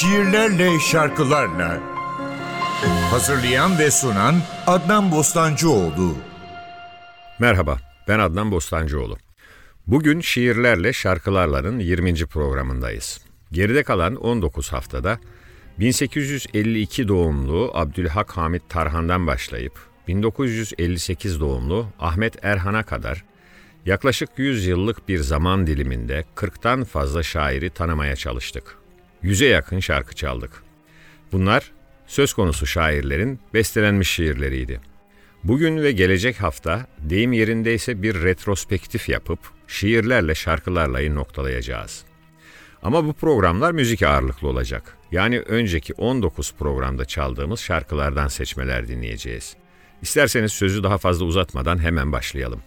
şiirlerle, şarkılarla. Hazırlayan ve sunan Adnan Bostancıoğlu. Merhaba, ben Adnan Bostancıoğlu. Bugün şiirlerle, şarkılarların 20. programındayız. Geride kalan 19 haftada 1852 doğumlu Abdülhak Hamit Tarhan'dan başlayıp 1958 doğumlu Ahmet Erhan'a kadar yaklaşık 100 yıllık bir zaman diliminde 40'tan fazla şairi tanımaya çalıştık. Yüze yakın şarkı çaldık. Bunlar söz konusu şairlerin bestelenmiş şiirleriydi. Bugün ve gelecek hafta deyim yerindeyse bir retrospektif yapıp şiirlerle şarkılarlayı noktalayacağız. Ama bu programlar müzik ağırlıklı olacak. Yani önceki 19 programda çaldığımız şarkılardan seçmeler dinleyeceğiz. İsterseniz sözü daha fazla uzatmadan hemen başlayalım.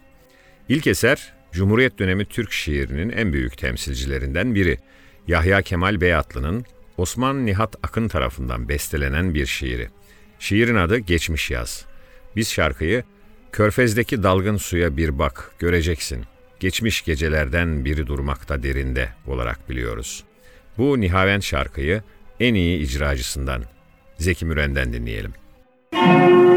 İlk eser Cumhuriyet dönemi Türk şiirinin en büyük temsilcilerinden biri. Yahya Kemal Beyatlı'nın Osman Nihat Akın tarafından bestelenen bir şiiri. Şiirin adı Geçmiş Yaz. Biz şarkıyı Körfez'deki dalgın suya bir bak, göreceksin. Geçmiş gecelerden biri durmakta derinde olarak biliyoruz. Bu Nihavent şarkıyı en iyi icracısından Zeki Müren'den dinleyelim. Müzik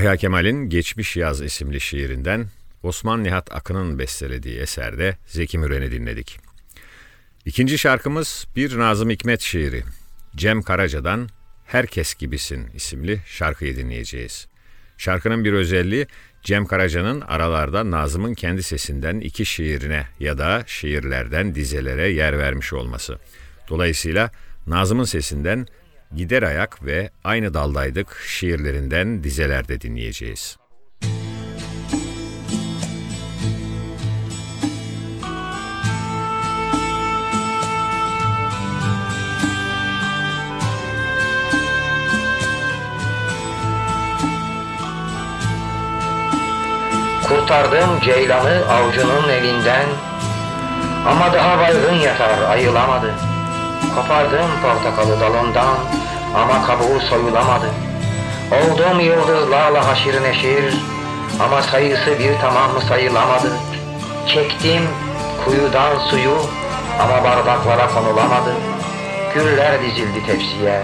Yahya Kemal'in Geçmiş Yaz isimli şiirinden Osman Nihat Akın'ın bestelediği eserde Zeki Müren'i dinledik. İkinci şarkımız bir Nazım Hikmet şiiri. Cem Karaca'dan Herkes Gibisin isimli şarkıyı dinleyeceğiz. Şarkının bir özelliği Cem Karaca'nın aralarda Nazım'ın kendi sesinden iki şiirine ya da şiirlerden dizelere yer vermiş olması. Dolayısıyla Nazım'ın sesinden Gider Ayak ve Aynı Daldaydık şiirlerinden dizelerde dinleyeceğiz. Kurtardım ceylanı avcunun elinden Ama daha baygın yatar ayılamadı Kopardım portakalı dalından Ama kabuğu soyulamadı. Oldum yıldızlarla haşir neşir Ama sayısı bir tamam mı sayılamadı. Çektim kuyudan suyu Ama bardaklara konulamadı. Güller dizildi tepsiye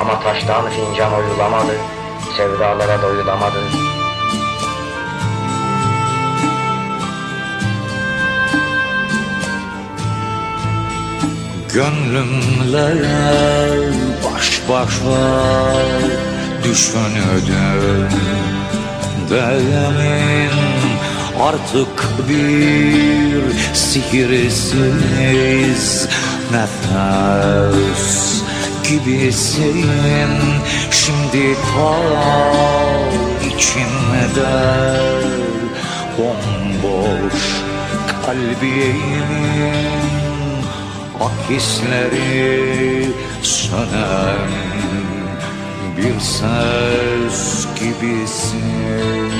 Ama taştan fincan oyulamadı. Sevdalara doyulamadı Gönlümle baş başa düşünürdüm Demin artık bir sihirsiz nefes gibisin. Şimdi ta içimde bomboş kalbimin Akisleri sönen bir ses gibisin.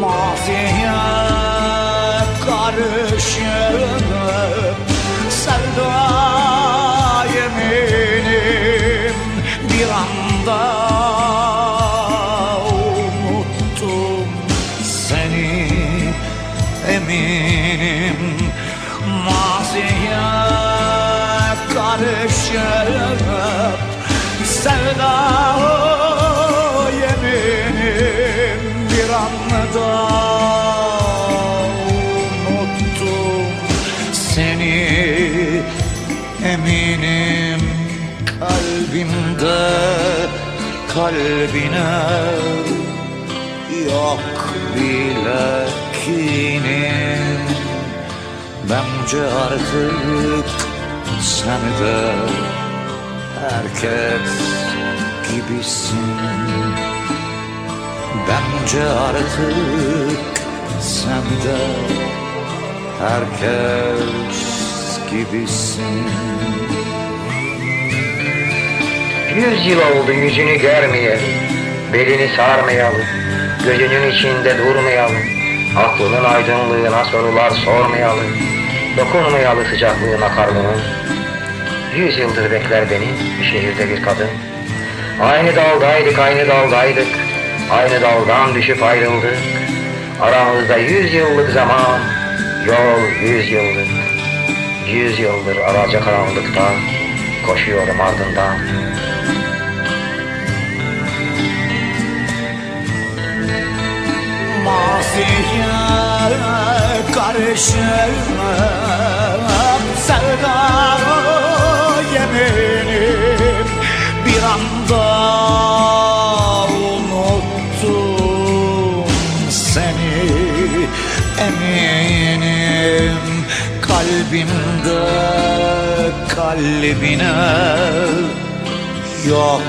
Maziye karışıp sevda yeminim bir anda karışıp sevda yeminim bir anda unuttum seni. Eminim kalbimde kalbine yok bile kinim Bence artık sen de herkes gibisin. Bence artık sen de herkes gibisin. Yüz yıl oldu yüzünü görmeyelim, belini sarmayalım, gözünün içinde durmayalım, aklının aydınlığına sorular sormayalım, dokunmayalım sıcaklığına karnının. Yüz yıldır bekler beni şehirde bir kadın. Aynı daldaydık, aynı daldaydık, aynı daldan düşüp ayrıldık. Aramızda yüz yıllık zaman, yol yüz yıllık. Yüz yıldır araca karanlıkta, koşuyorum ardından. Maziye karışıp sevda yeminim bir anda unuttum seni. Eminim kalbimde kalbine yok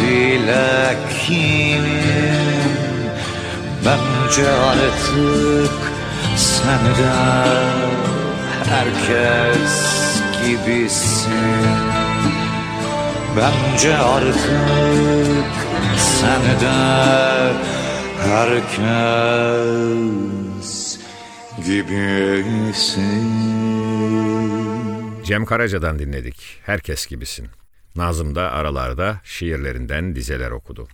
bile kinim. Bence artık sen de herkes gibisin Bence artık sen de herkes gibisin Cem Karaca'dan dinledik. Herkes gibisin. Nazım da aralarda şiirlerinden dizeler okudu.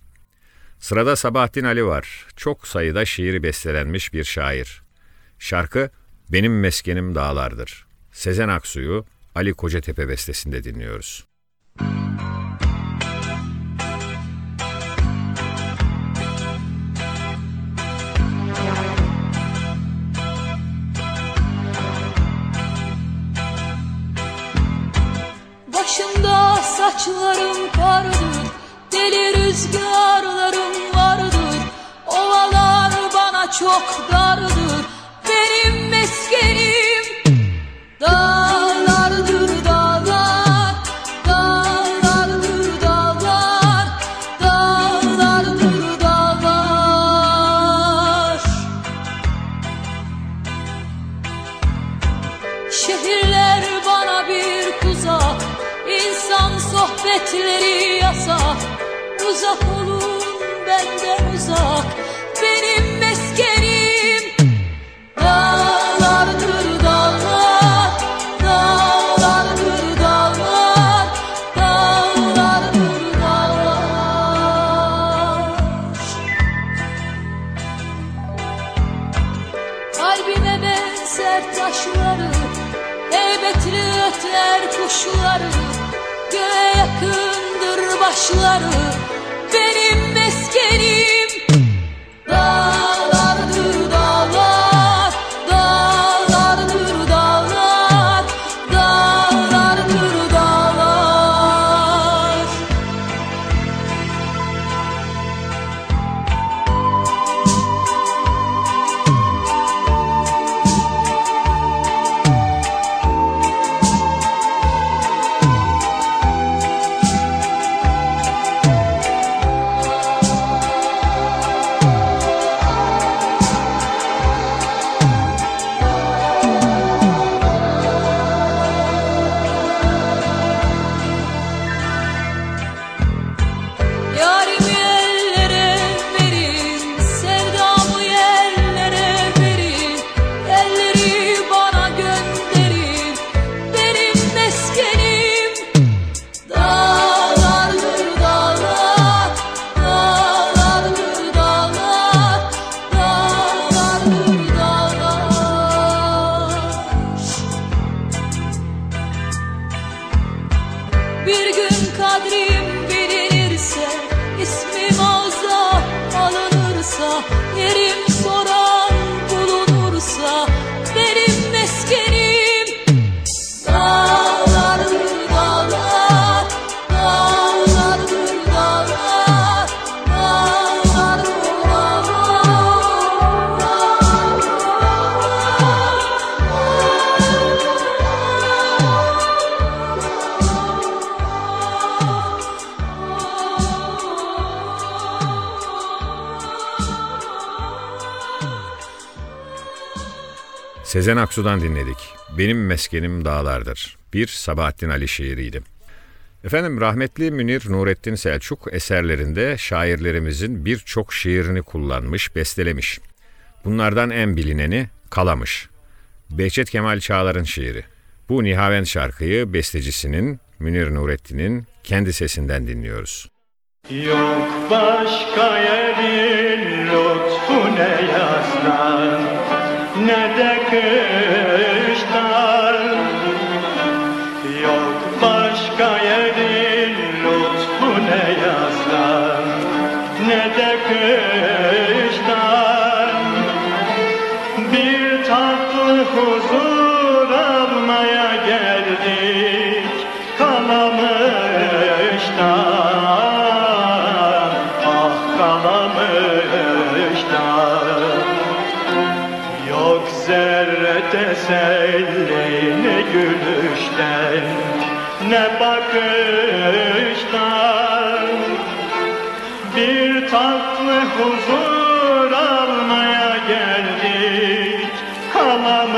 Sırada Sabahattin Ali var. Çok sayıda şiiri bestelenmiş bir şair. Şarkı Benim Meskenim Dağlardır. Sezen Aksu'yu Ali Kocatepe bestesinde dinliyoruz. Başımda saçlarım kardır, deli rüzgarlarım vardır. Ovalar bana çok dardır. Dağlardır dağlar Dağlardır dağlar Şehirler bana bir tuzak İnsan sohbetleri yasak. Uzak olun benden uzak Sezen Aksu'dan dinledik. Benim meskenim dağlardır. Bir Sabahattin Ali şiiriydi. Efendim rahmetli Münir Nurettin Selçuk eserlerinde şairlerimizin birçok şiirini kullanmış, bestelemiş. Bunlardan en bilineni Kalamış. Behçet Kemal Çağlar'ın şiiri. Bu Nihavend şarkıyı bestecisinin Münir Nurettin'in kendi sesinden dinliyoruz. Yok başka yerin lütfu ne yazdan ne de kıştan Yok başka yerin lütfu ne yazdan ne de kıştan Bir tatlı huzur teselli ne gülüşten Ne bakıştan. Bir tatlı huzur almaya geldik Kalamış'tan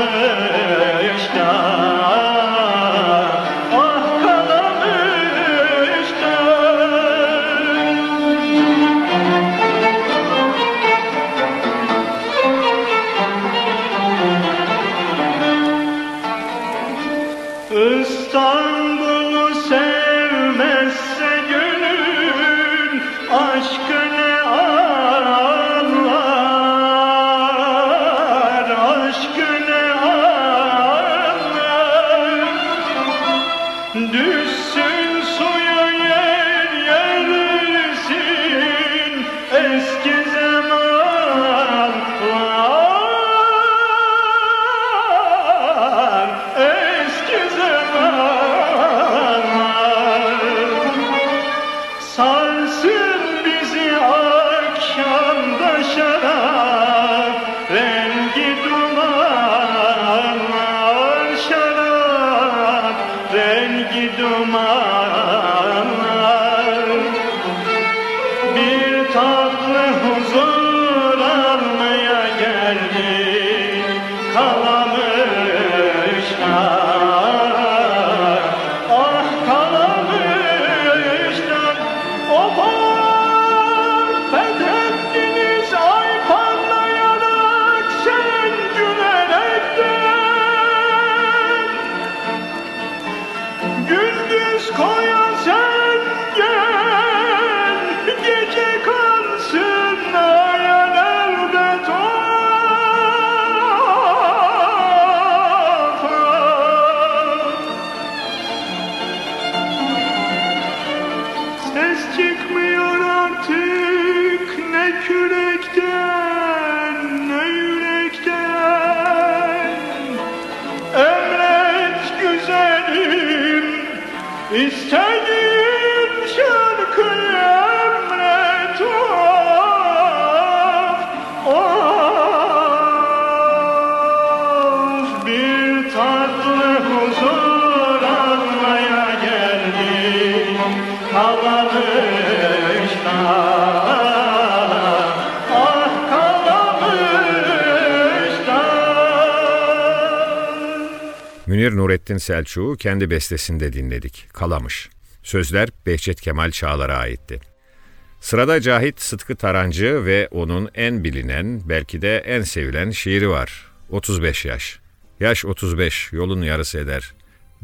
Münir Nurettin Selçuk'u kendi bestesinde dinledik. Kalamış. Sözler Behçet Kemal Çağlar'a aitti. Sırada Cahit Sıtkı Tarancı ve onun en bilinen, belki de en sevilen şiiri var. 35 yaş. Yaş 35, yolun yarısı eder.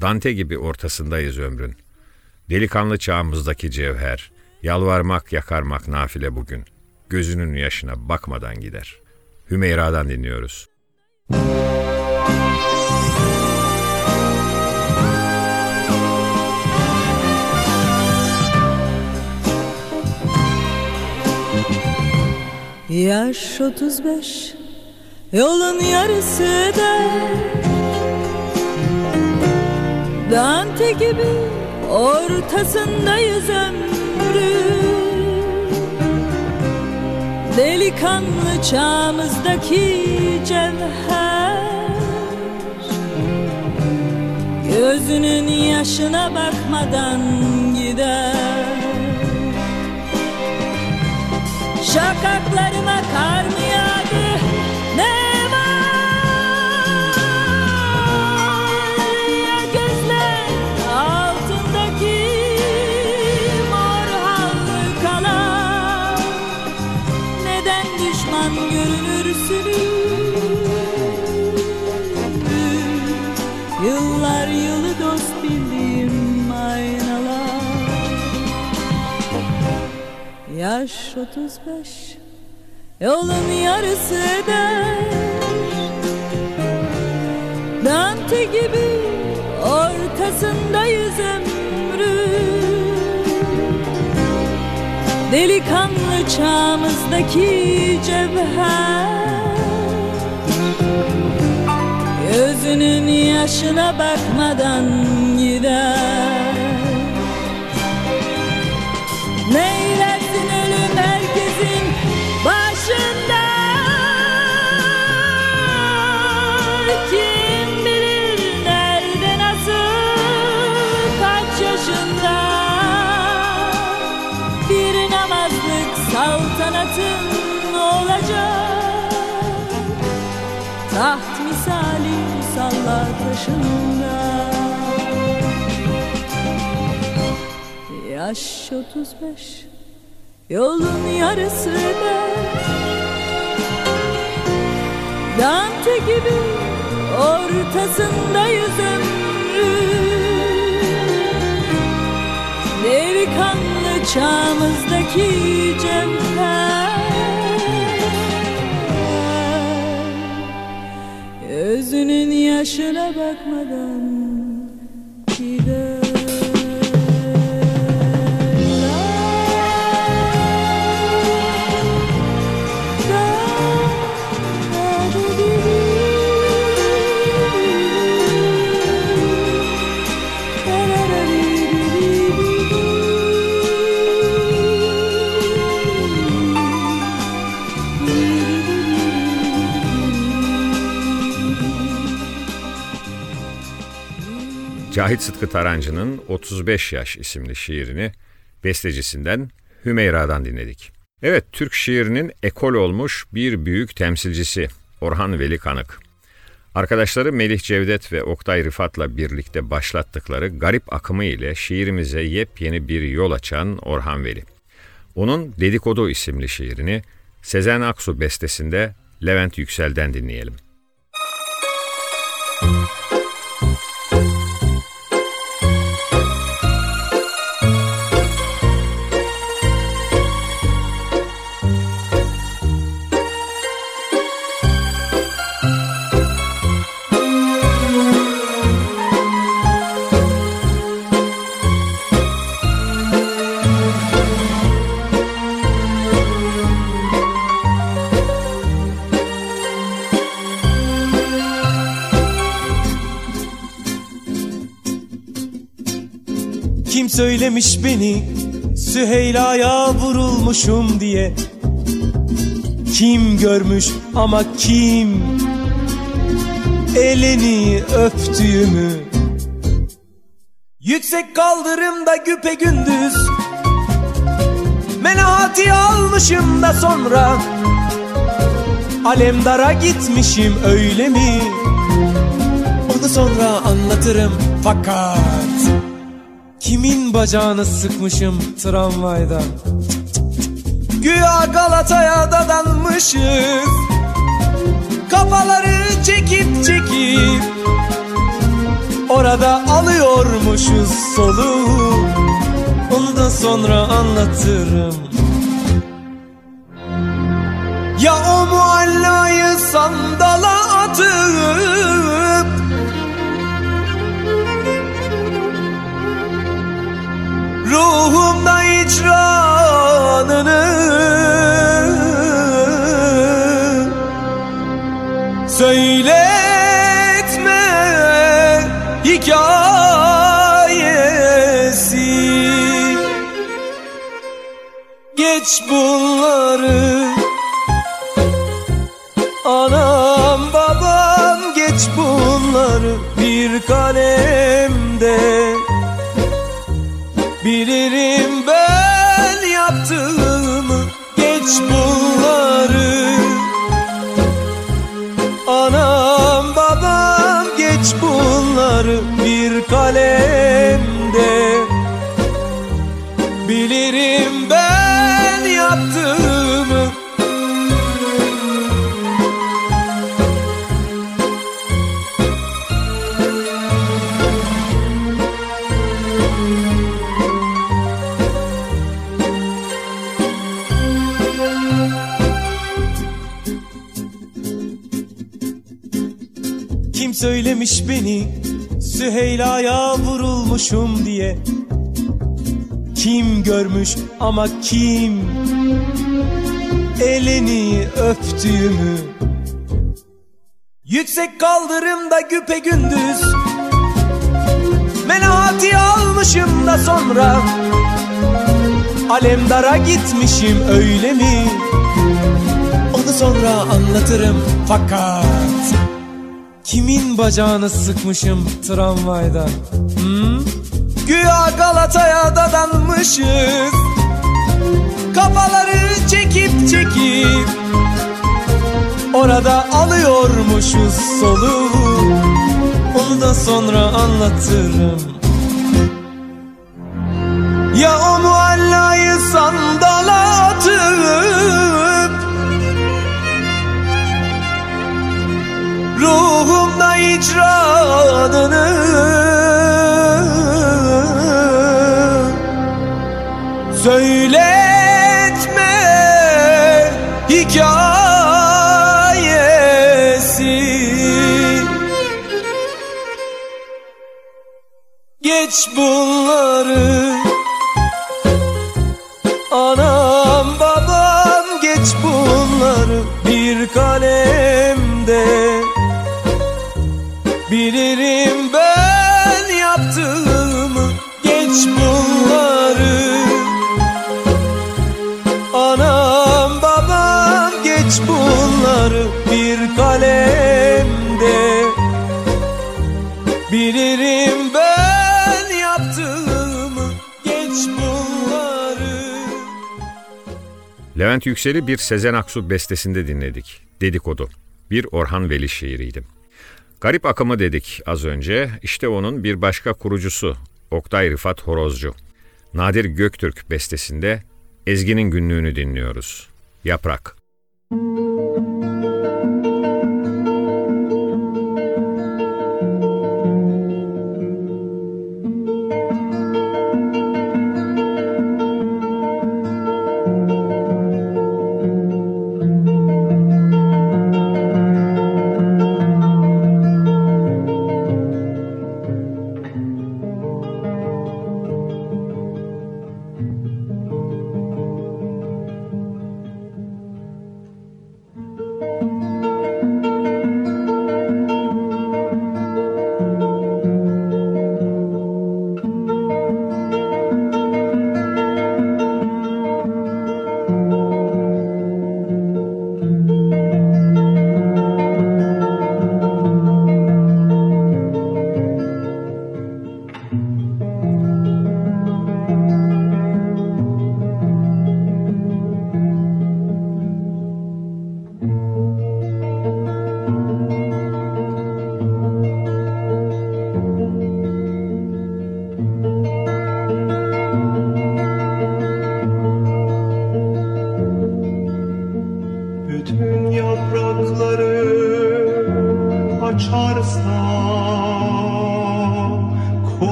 Dante gibi ortasındayız ömrün. Delikanlı çağımızdaki cevher, yalvarmak yakarmak nafile bugün. Gözünün yaşına bakmadan gider. Hümeyra'dan dinliyoruz. Yaş 35 Yolun yarısı da Dante gibi ortasındayız ömrün Delikanlı çağımızdaki cevher Gözünün yaşına bakmadan gider Şakaklarıma kar mı yağdı Yaş 35 Yolun yarısı der Dante gibi ortasındayız ömrün Delikanlı çağımızdaki cevher. Gözünün yaşına bakmadan gider 35 35 Yolun yarısı eder Dante gibi ortasındayız ömrü. Delikanlı çağımızdaki cevher. Gözünün yaşına bakmadan Cahit Sıtkı Tarancı'nın 35 Yaş isimli şiirini bestecisinden Hümeyra'dan dinledik. Evet, Türk şiirinin ekol olmuş bir büyük temsilcisi Orhan Veli Kanık. Arkadaşları Melih Cevdet ve Oktay Rıfat'la birlikte başlattıkları garip akımı ile şiirimize yepyeni bir yol açan Orhan Veli. Onun Dedikodu isimli şiirini Sezen Aksu bestesinde Levent Yüksel'den dinleyelim. Kim söylemiş beni? Süheyla'ya vurulmuşum diye. Kim görmüş ama kim? Elini öptüğümü. Yüksek kaldırımda güpe gündüz. Menahati almışım da sonra. Alemdara gitmişim öyle mi? Onu sonra anlatırım fakat Kimin bacağını sıkmışım tramvayda? Güya Galata'ya dadanmışız. Kafaları çekip çekip Orada alıyormuşuz soluğu Onu da sonra anlatırım. Ya o muallayı sandala atıp Ruhumda icranını Söyletme hikayesi. Geç bunları. Anam babam geç bunları bir kalemde Bilirim ben yaptığımı. Geç bunları söylemiş beni Süheyla'ya vurulmuşum diye. Kim görmüş ama kim? Elini öptüğümü. Yüksek kaldırımda güpe gündüz. Menahati almışım da sonra. Alemdara gitmişim öyle mi? Onu sonra anlatırım fakat Kimin bacağını sıkmışım tramvayda? Hmm? Güya Galata'ya dadanmışız. Kafaları çekip çekip Orada alıyormuşuz soluğu Onu da sonra anlatırım. Ya o muallayı sandala atıp Ruhumda icranını Söyletme hikayesi. Geç bunları Levent Yüksel'i bir Sezen Aksu bestesinde dinledik. Dedikodu. Bir Orhan Veli şiiriydi. Garip akımı dedik az önce. İşte onun bir başka kurucusu Oktay Rıfat Horozcu. Nadir Göktürk bestesinde Ezgi'nin günlüğünü dinliyoruz. Yaprak. Bütün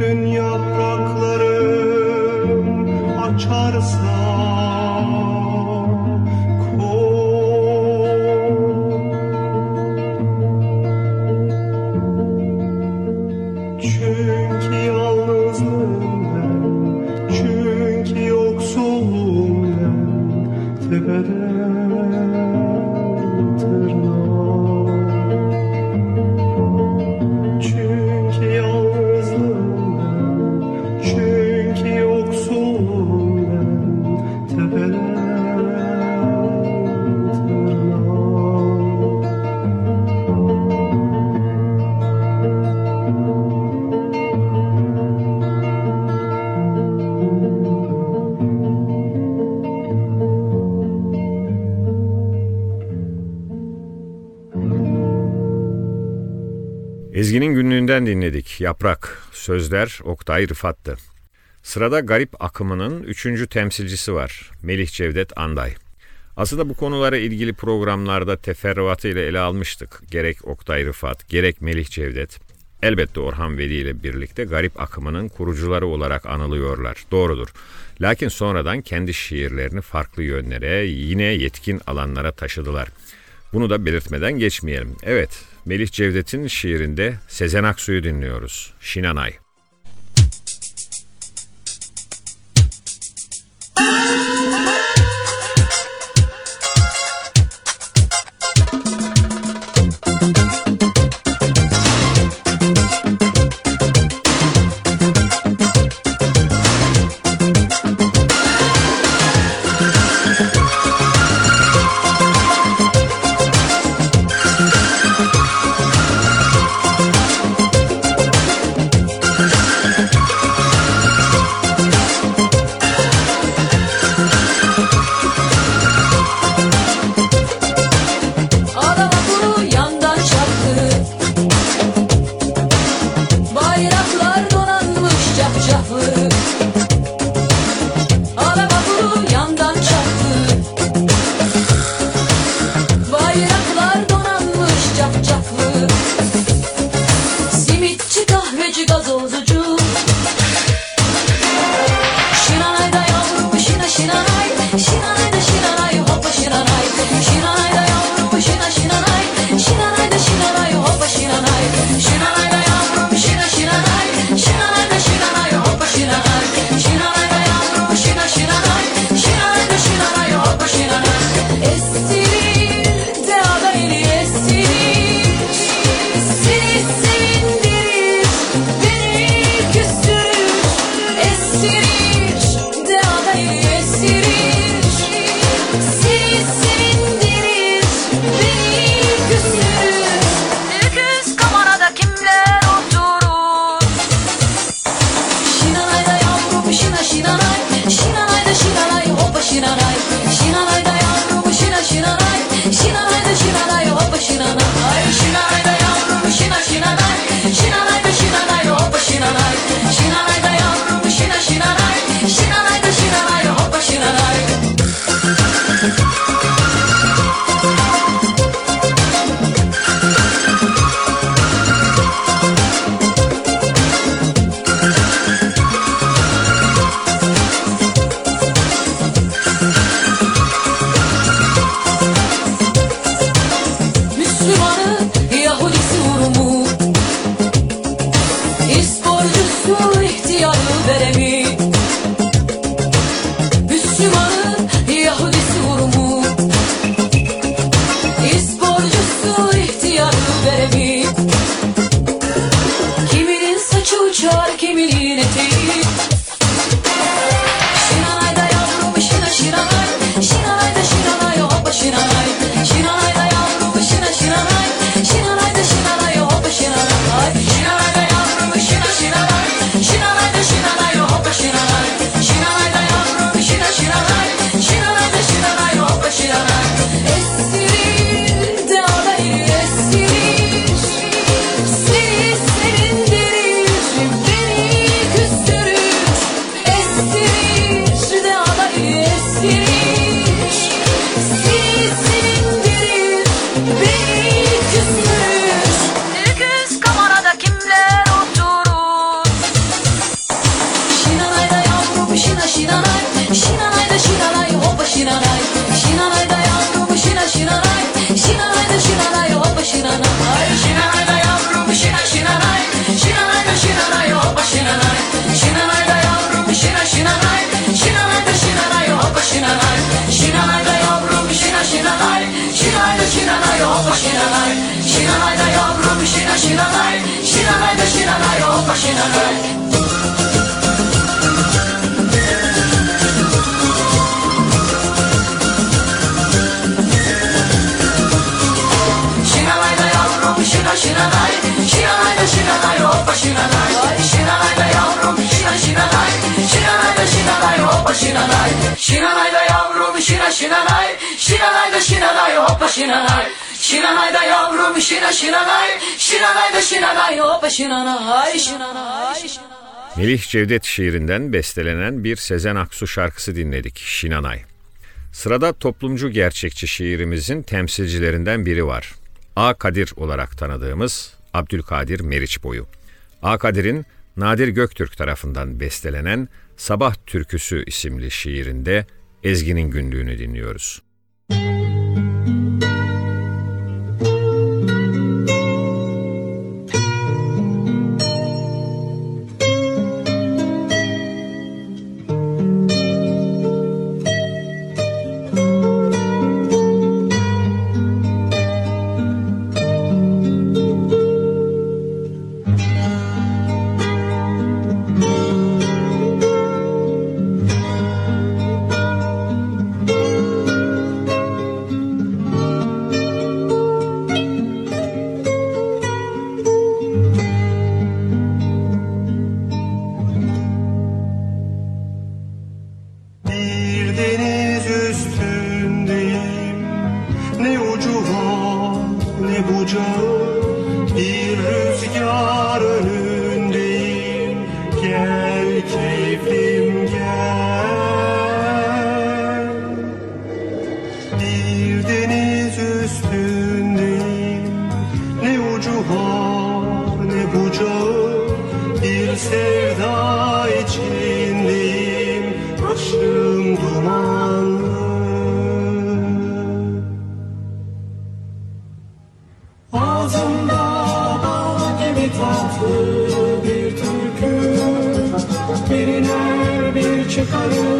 Bütün yaprakları açarsa Yaprak. Sözler Oktay Rıfat'tı. Sırada garip akımının üçüncü temsilcisi var. Melih Cevdet Anday. Aslında bu konulara ilgili programlarda teferruatıyla ele almıştık. Gerek Oktay Rıfat, gerek Melih Cevdet. Elbette Orhan Veli ile birlikte garip akımının kurucuları olarak anılıyorlar. Doğrudur. Lakin sonradan kendi şiirlerini farklı yönlere, yine yetkin alanlara taşıdılar. Bunu da belirtmeden geçmeyelim. Evet, Melih Cevdet'in şiirinde Sezen Aksu'yu dinliyoruz. Şinanay. Melih Cevdet şiirinden bestelenen bir Sezen Aksu şarkısı dinledik Şinanay. Sırada toplumcu gerçekçi şiirimizin temsilcilerinden biri var. A. Kadir olarak tanıdığımız Abdülkadir Meriçboyu. A. Kadir'in Nadir Göktürk tarafından bestelenen Sabah Türküsü isimli şiirinde Ezgi'nin günlüğünü dinliyoruz. sevda içindeyim Başım dumanlı. Ağzımda bal gibi tatlı bir türkü Bir iner bir çıkarır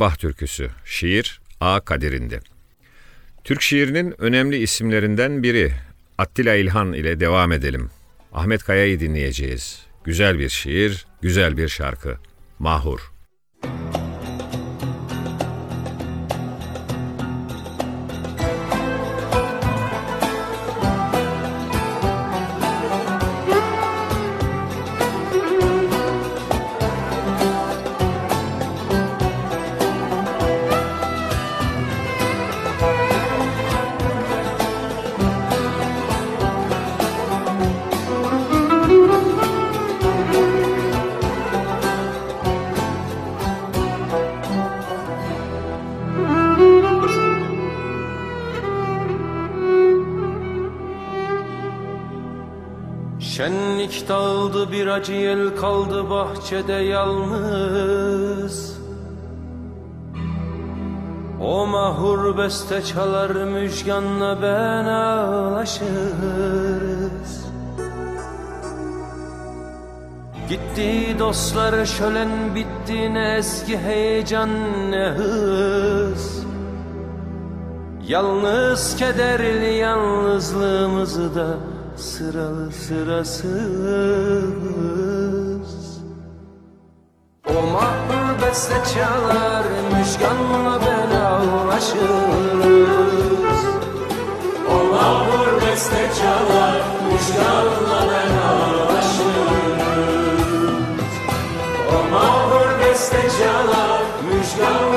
Sabah türküsü. Şiir A. Kadir'indi. Türk şiirinin önemli isimlerinden biri Attila İlhan ile devam edelim. Ahmet Kaya'yı dinleyeceğiz. Güzel bir şiir, güzel bir şarkı. Mahur. Bahçede yalnız. O mahur beste çalar müjganla ben ağlaşırız. Gitti dostlar şölen bitti ne eski heyecan ne hız. Yalnız kederli yalnızlığımızı da sıralı sırasız beste çalar müjganla ben ağlaşırız O mahpur beste çalar müjganla ben ağlaşırız O mahpur beste çalar müjganla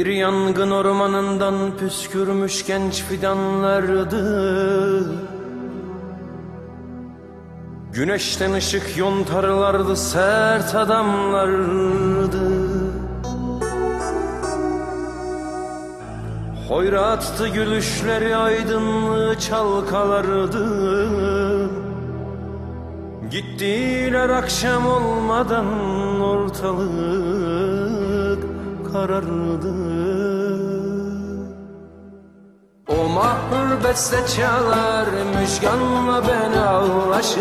Bir yangın ormanından püskürmüş genç fidanlardı. Güneşten ışık yontarlardı sert adamlardı. Hoyrattı gülüşleri aydınlığı çalkalardı. Gittiler akşam olmadan ortalık karardı. O mahur beste çalar müjganla ben ağlaşırız.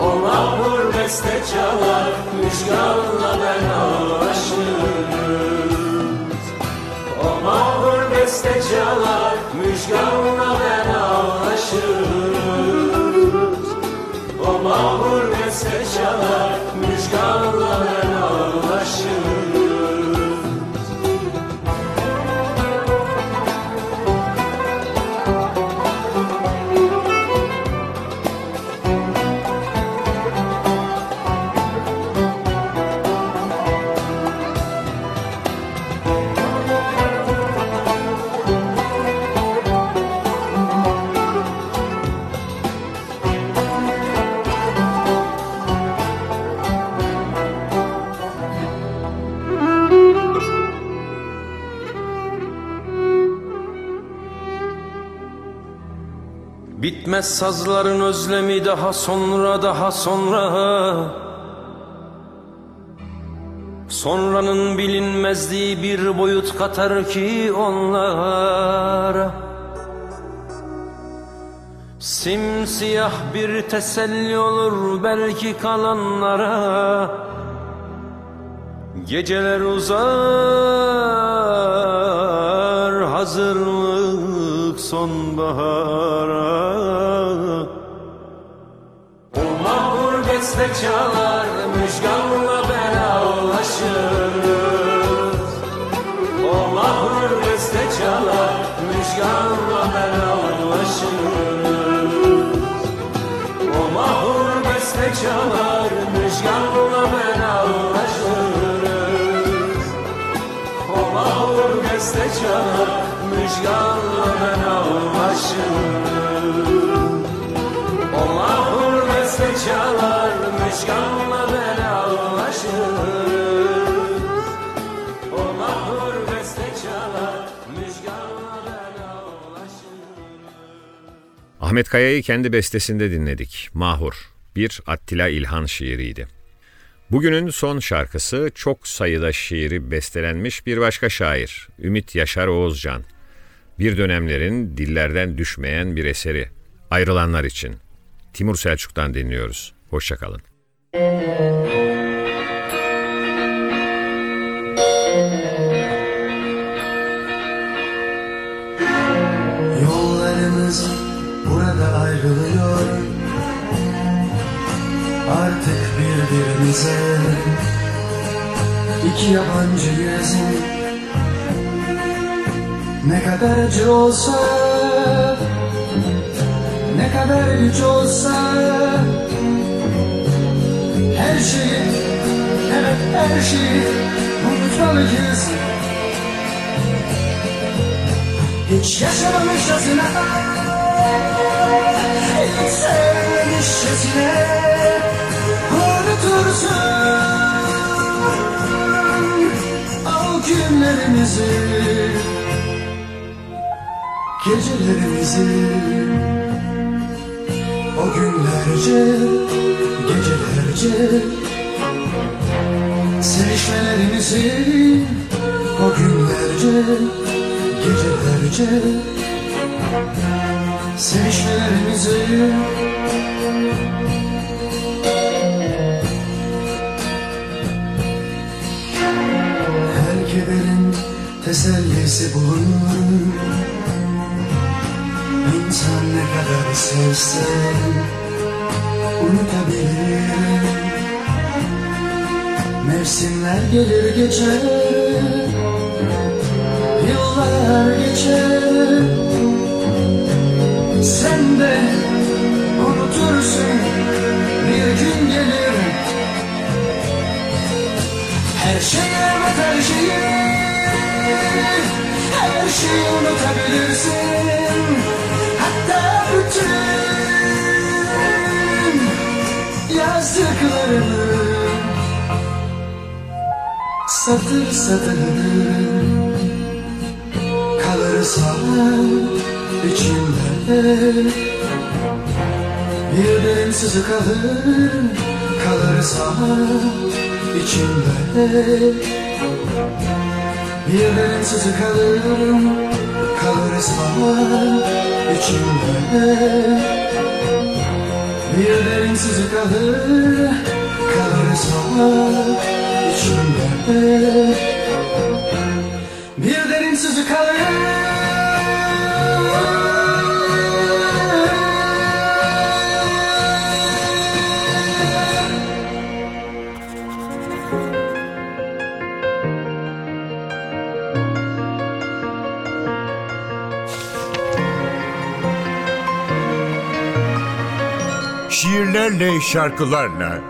O mahur beste çalar müjganla ben ağlaşırız. O mahur beste çalar müjganla ben ağlaşırız. O mahur beste çalar müjganla ben Bitmez sazların özlemi daha sonra daha sonra. Sonranın bilinmezliği bir boyut katar ki onlara Simsiyah bir teselli olur belki kalanlara. Geceler uzar hazırlık sonbahara beste çalar müjganla belalaşırız O mahur beste çalar müjganla belalaşırız O mahur beste çalar müjganla belalaşırız O mahur beste çalar müjganla belalaşırız Ahmet Kaya'yı kendi bestesinde dinledik. Mahur, bir Attila İlhan şiiriydi. Bugünün son şarkısı çok sayıda şiiri bestelenmiş bir başka şair, Ümit Yaşar Oğuzcan. Bir dönemlerin dillerden düşmeyen bir eseri. Ayrılanlar için. Timur Selçuk'tan dinliyoruz. Hoşçakalın. Yollarımız Artık birbirimize iki yabancıyız Ne kadar acı olsa Ne kadar güç olsa Her şeyi Evet her şeyi Unutmalıyız. Hiç yaşamamışçasına Hiç sevmemişçasına Unutursun O günlerimizi Gecelerimizi. O günlerce Gecelerce. Sevişmelerimizi O günlerce Gecelerce. Sevişmelerimizi Her kederin tesellisi bulunur. İnsan ne kadar sevse Unutabilir. Mevsimler gelir geçer Yıllar geçer. Sen de unutursun Bir gün gelir. Her şeyi Her şeyi unutabilirsin. Hatta bütün Yazdıklarını Satır satır kalırsa içimde. Bir derin sızı kalır kalırsa içimde Bir derin sızı kalır kalırsa içimde. Bir derin sızı kalır kalırsa içimde. Bir derin sızı kalır Şiirlerle, şarkılarla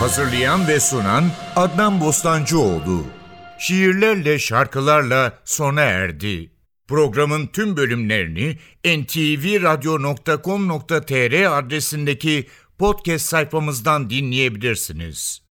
Hazırlayan ve sunan Adnan Bostancıoğlu Şiirlerle, şarkılarla sona erdi. Programın tüm bölümlerini ntvradio.com.tr adresindeki podcast sayfamızdan dinleyebilirsiniz.